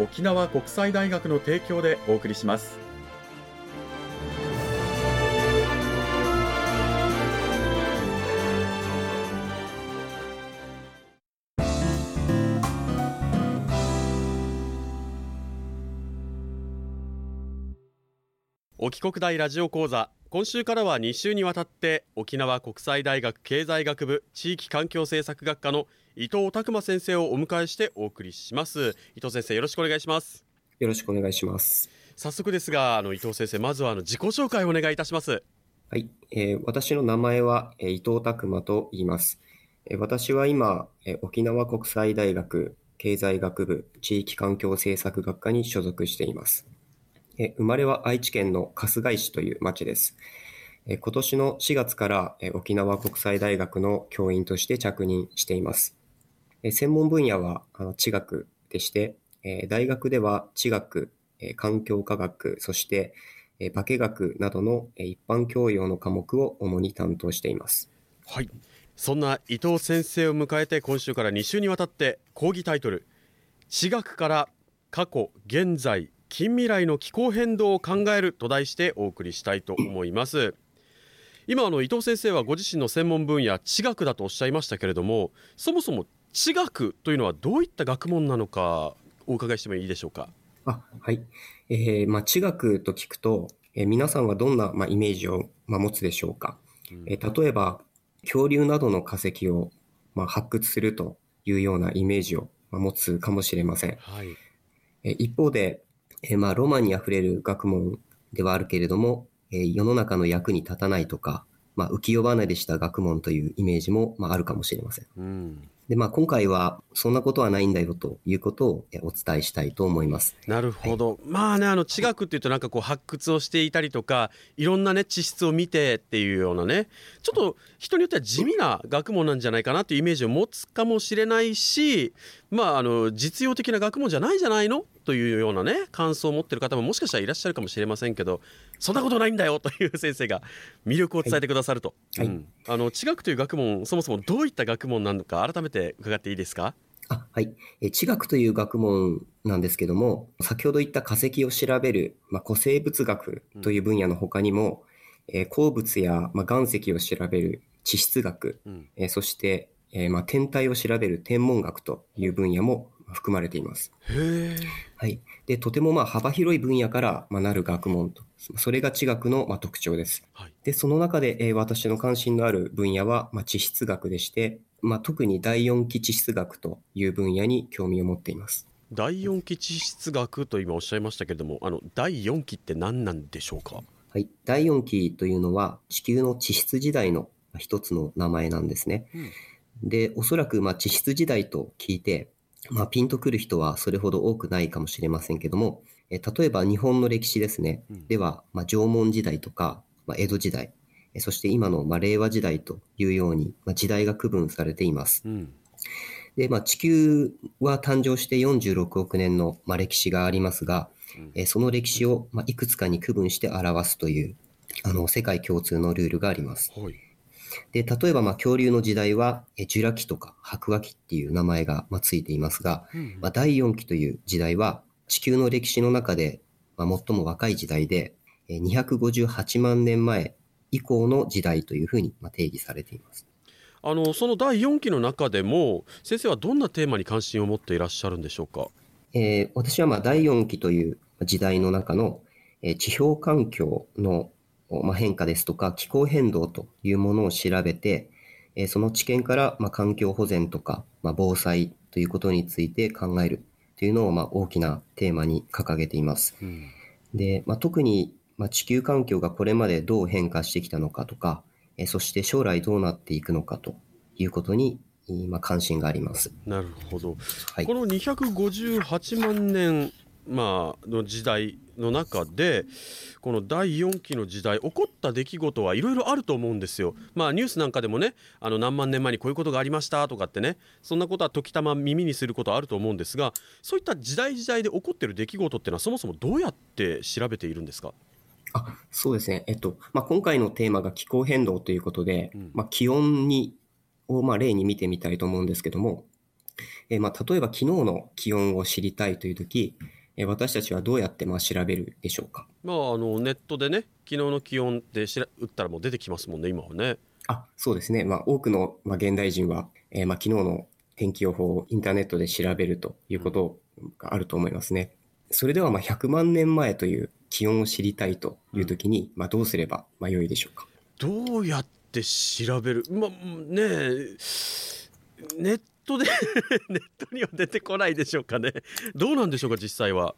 沖縄国際大学の提供でお送りします。沖国大ラジオ講座今週からは2週にわたって沖縄国際大学経済学部地域環境政策学科の伊藤拓馬先生をお迎えしてお送りします。伊藤先生よろしくお願いします。よろしくお願いします。早速ですがあの伊藤先生まずはあの自己紹介をお願いいたします。はい、えー、私の名前は、えー、伊藤拓馬と言います、えー、私は今、えー、沖縄国際大学経済学部地域環境政策学科に所属していますえ生まれは愛知県の春日井市という町です。え今年の4月からえ沖縄国際大学の教員として着任しています。え専門分野はあの地学でして、え大学では地学、え環境科学、そしてえ化学などの一般教養の科目を主に担当しています。はい。そんな伊藤先生を迎えて今週から2週にわたって講義タイトル地学から過去現在近未来の気候変動を考えると題してお送りしたいと思います。今あの伊藤先生はご自身の専門分野地学だとおっしゃいましたけれどもそもそも地学というのはどういった学問なのかお伺いしてもいいでしょうか？あはい、えーまあ、地学と聞くと、えー、皆さんはどんな、まあ、イメージを、まあ、持つでしょうか、うん、えー、例えば恐竜などの化石を、まあ、発掘するというようなイメージを、まあ、持つかもしれません、はい。えー、一方でえー、まあ、ロマンにあふれる学問ではあるけれども、えー、世の中の役に立たないとか、まあ、浮世離れした学問というイメージも、まあ、あるかもしれません。うんで、まあ、今回はそんなことはないんだよということをお伝えしたいと思います。なるほど。はい、まあね、あの地学っていうとなんかこう発掘をしていたりとか、いろんなね地質を見てっていうようなね、ちょっと人によっては地味な学問なんじゃないかなというイメージを持つかもしれないし、まああの実用的な学問じゃないんじゃないの？というようなね感想を持ってる方ももしかしたらいらっしゃるかもしれませんけどそんなことないんだよという先生が魅力を伝えてくださると、はい、うん、あの地学という学問そもそもどういった学問なのか改めて伺っていいですか？あはい、え地学という学問なんですけども先ほど言った化石を調べる、まあ、古生物学という分野の他にも、うん、え鉱物や、まあ、岩石を調べる地質学、うん、えそして、えーまあ、天体を調べる天文学という分野も含まれています。はい。で、とてもまあ幅広い分野からまなる学問と、それが地学のま特徴です。はい、で、その中で、えー、私の関心のある分野はま地質学でして、まあ、特に第四期地質学という分野に興味を持っています。第四期地質学と今おっしゃいましたけれども、あの第四期って何なんでしょうか？はい、第四期というのは地球の地質時代の一つの名前なんですね。うん、で、おそらくまあ地質時代と聞いて、まあ、ピンとくる人はそれほど多くないかもしれませんけども、え例えば日本の歴史ですね。うん、では、まあ、縄文時代とか、まあ、江戸時代、そして今の、まあ、令和時代というように、まあ、時代が区分されています。うん、で、まあ、地球は誕生して46億年の、まあ、歴史がありますが、うん、その歴史を、まあ、いくつかに区分して表すという、あの、世界共通のルールがあります。はいで、例えば、まあ、恐竜の時代は、ジュラ紀とか白亜紀っていう名前が、まあ、ついていますが、うん、まあ、第4紀という時代は、地球の歴史の中で、まあ、最も若い時代で、258万年前以降の時代というふうに定義されています。あのその第4期の中でも先生はどんなテーマに関心を持っていらっしゃるんでしょうか、えー、私はまあ第4期という時代の中のえー地表環境の、まあ、変化ですとか気候変動というものを調べて、えーその知見から、まあ、環境保全とか、まあ、防災ということについて考えるというのを、まあ、大きなテーマに掲げています。うんで、まあ、特に、まあ、地球環境がこれまでどう変化してきたのかとか、えーそして将来どうなっていくのかということに、えーまあ、関心があります。なるほど、はいこの258万年、まあの時代の中でこの第4期の時代起こった出来事はいろいろあると思うんですよ。まあニュースなんかでもねあの何万年前にこういうことがありましたとかってねそんなことは時たま耳にすることはあると思うんですがそういった時代時代で起こっている出来事っていうのはそもそもどうやって調べているんですか？あそうですね。えっと、まあ、今回のテーマが気候変動ということで、うんまあ、気温に、を、まあ、例に見てみたいと思うんですけども、えーまあ、例えば昨日の気温を知りたいというとき、えー私たちはどうやってまあ調べるでしょうか？まああのネットでね昨日の気温ってしら打ったらもう出てきますもんね今はね。あ、そうですね。まあ、多くの、まあ、現代人は、えーまあ、昨日の天気予報をインターネットで調べるということがあると思いますね。それでは、まあ、100万年前という気温を知りたいというときに、まあ、どうすれば、まあ、良いでしょうか？どうやって調べる？まあねえネットで ネットには出てこないでしょうかねどうなんでしょうか実際は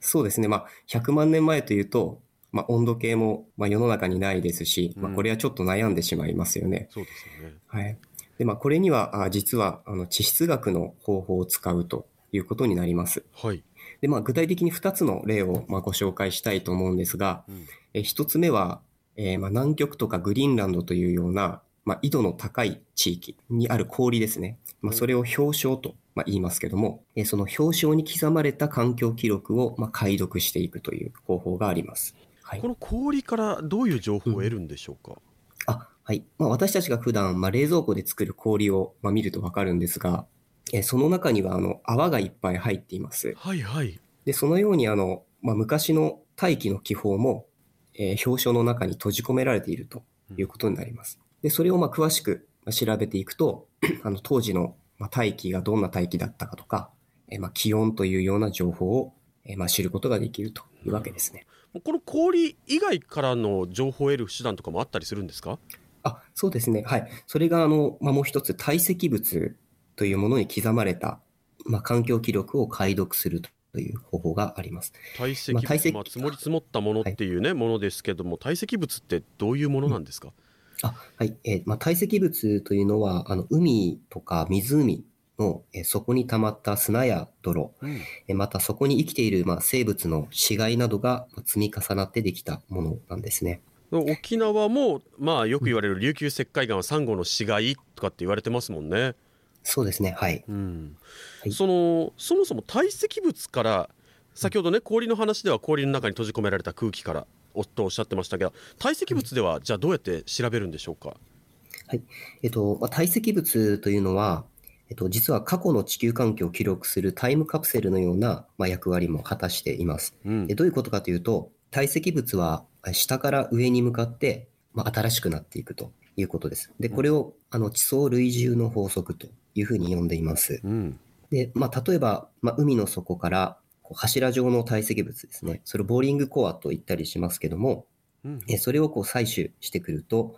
そうですね。まあ、100万年前というと、まあ、温度計も、まあ、世の中にないですし、まあ、うんこれはちょっと悩んでしまいますよね。そうですよねはい。で、まあ、これには、あ実は、あの、地質学の方法を使うということになります。はい、で、まあ、具体的に2つの例を、まあ、ご紹介したいと思うんですが、うんえ1つ目は、えーまあ、南極とかグリーンランドというような、まあ、緯度の高い地域にある氷ですね。まあ、それを氷床と、まあ、言いますけども、えーその氷床に刻まれた環境記録を、まあ、解読していくという方法があります。はいこ。の氷からどういう情報を得るんでしょうか、あ、はい。まあ、私たちが普段、まあ、冷蔵庫で作る氷を、まあ、見るとわかるんですが、えーその中には、あの、泡がいっぱい入っています。はいはいで、そのように、あの、まあ、昔の大気の気泡も、えー氷床の中に閉じ込められているということになります。で、それを、まあ、詳しくまあ調べていくと、あの、当時の、まあ、大気がどんな大気だったかとか、えーまあ、気温というような情報を、えーまあ、知ることができるというわけですね。この氷以外からの情報を得る手段とかもあったりするんですか？あ、そうですね。はい。それが、あの、まあ、もう一つ、堆積物というものに刻まれた、まあ、環境記録を解読するという方法があります。堆積物、まあ堆積もり積もったものっていうね、ものですけども堆積物ってどういうものなんですか、あ、はい。えーまあ、堆積物というのは、あの、海とか湖の、えー底に溜まった砂や泥、うんえーまたそこに生きている、まあ、生物の死骸などがまあ積み重なってできたものなんですね。沖縄もまあよく言われる琉球石灰岩はサンゴの死骸とかって言われてますもんね。そうですね。はい。うんはいそのそもそも堆積物から先ほどね氷の話では氷の中に閉じ込められた空気からおとおっしゃってましたけど堆積物ではじゃあどうやって調べるんでしょうか、えっと、まあ、堆積物というのは、えっと、実は過去の地球環境を記録するタイムカプセルのような、まあ、役割も果たしています。うんでどういうことかというと、堆積物は下から上に向かって、まあ、新しくなっていくということです。で、これをあの地層累重の法則というふうに呼んでいます。うんで、まあ、例えば、まあ、海の底からこう柱状の堆積物ですね。それをボーリングコアと言ったりしますけども、うんえそれをこう採取してくると、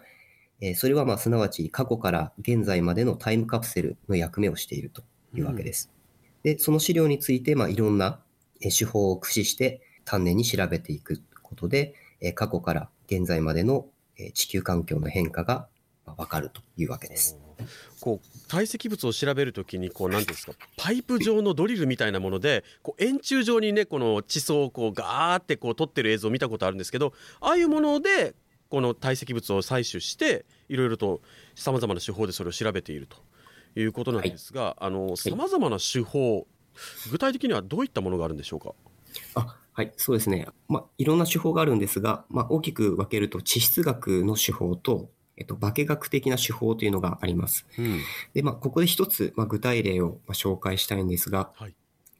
えそれはまあすなわち過去から現在までのタイムカプセルの役目をしているというわけです。で、その資料についてまあいろんなえ手法を駆使して丹念に調べていくことで、え過去から現在までのえ地球環境の変化がまあわかるというわけです。こう堆積物を調べるときにこう何ていうんですかパイプ状のドリルみたいなものでこう円柱状にねこの地層をこうガーってこう撮ってる映像を見たことあるんですけどああいうものでこの堆積物を採取していろいろとさまざまな手法でそれを調べているということなんですがあのさまざまな手法具体的にはどういったものがあるんでしょうか？あはい、そうですね。まあ、いろんな手法があるんですが、まあ、大きく分けると地質学の手法と、えっと、化学的な手法というのがあります。うんで、まあ、ここで一つ、まあ、具体例をまあ紹介したいんですが、はい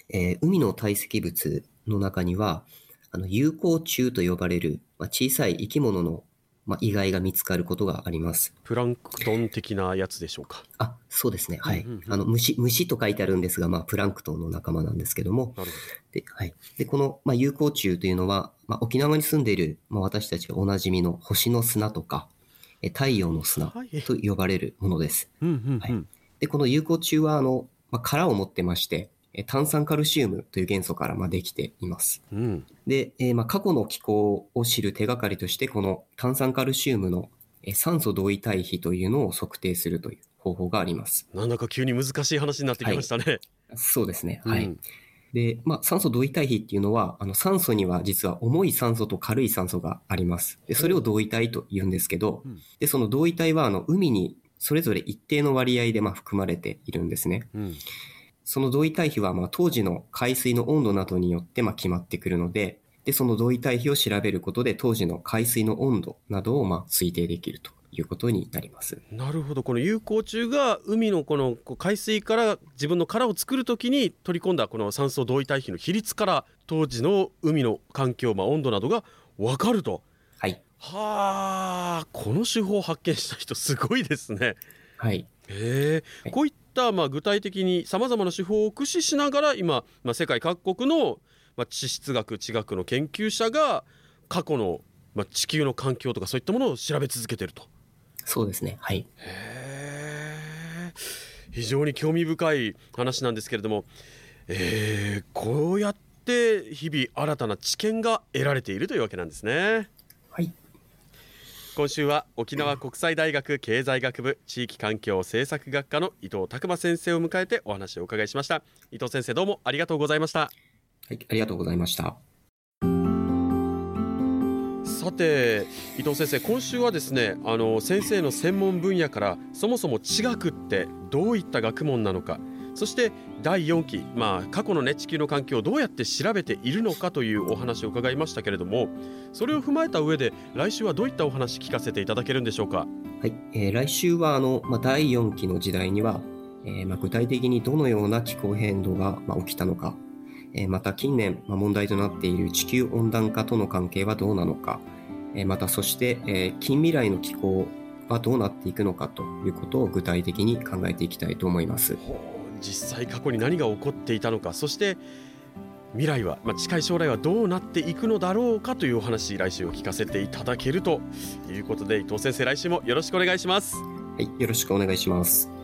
えー海の堆積物の中には、あの有孔虫と呼ばれる、まあ、小さい生き物の、まあ、意外が見つかることがあります。プランクトン的なやつでしょうか？あ、そうですね。はい。うんうんうんあの、虫、虫と書いてあるんですが、まあ、プランクトンの仲間なんですけども、なるほで、はい。で、この、まあ、有効虫というのは、まあ、沖縄に住んでいる、まあ、私たちがおなじみの星の砂とか、え太陽の砂はいと呼ばれるものです。ど。うんうんうん。はいで、この有効虫は、あの、まあ、殻を持ってまして、え炭酸カルシウムという元素から、まあ、できています。うん。で、えーまあ、過去の気候を知る手がかりとして、この炭酸カルシウムのえー酸素同位体比というのを測定するという方法があります。なんだか急に難しい話になってきましたね。そうですね。はい。うんで、まあ、酸素同位体比っていうのは、あの、酸素には実は重い酸素と軽い酸素があります。で、それを同位体と言うんですけどうん、で、その同位体は、あの、海にそれぞれ一定の割合で、まあ、含まれているんですね。うん。その同位体比は、まあ、当時の海水の温度などによって、まあ、決まってくるので、で、その同位体比を調べることで、当時の海水の温度などを、まあ、推定できるということになります。なるほどこの有効虫が海のこの海水から自分の殻を作るときに取り込んだこの酸素同位体比の比率から当時の海の環境、まあ、温度などが分かるとはい。はあこの手法を発見した人すごいですね。はい。へえはいこういったまあ具体的にさまざまな手法を駆使しながら今、まあ、世界各国のまあ地質学地学の研究者が過去のまあ地球の環境とかそういったものを調べ続けてると。そうですね。はい。非常に興味深い話なんですけれども、えーこうやって日々新たな知見が得られているというわけなんですね。はい。今週は沖縄国際大学経済学部地域環境政策学科の伊藤拓馬先生を迎えてお話をお伺いしました伊藤先生どうもありがとうございましたはい。ありがとうございました。さて伊藤先生今週はですねあの先生の専門分野からそもそも地学ってどういった学問なのかそして第4期、まあ、過去の、ね、地球の環境をどうやって調べているのかというお話を伺いましたけれどもそれを踏まえた上で来週はどういったお話聞かせていただけるんでしょうか？はい。えー来週は、あの、まあ、第4期の時代には、えま、具体的にどのような気候変動が、ま、起きたのか、えまた近年、ま、問題となっている地球温暖化との関係はどうなのか、えーまたそして、えー近未来の気候はどうなっていくのかということを具体的に考えていきたいと思います。実際過去に何が起こっていたのかそして未来は、まあ、近い将来はどうなっていくのだろうかというお話来週を聞かせていただけるということで伊藤先生来週もよろしくお願いします。はい。よろしくお願いします。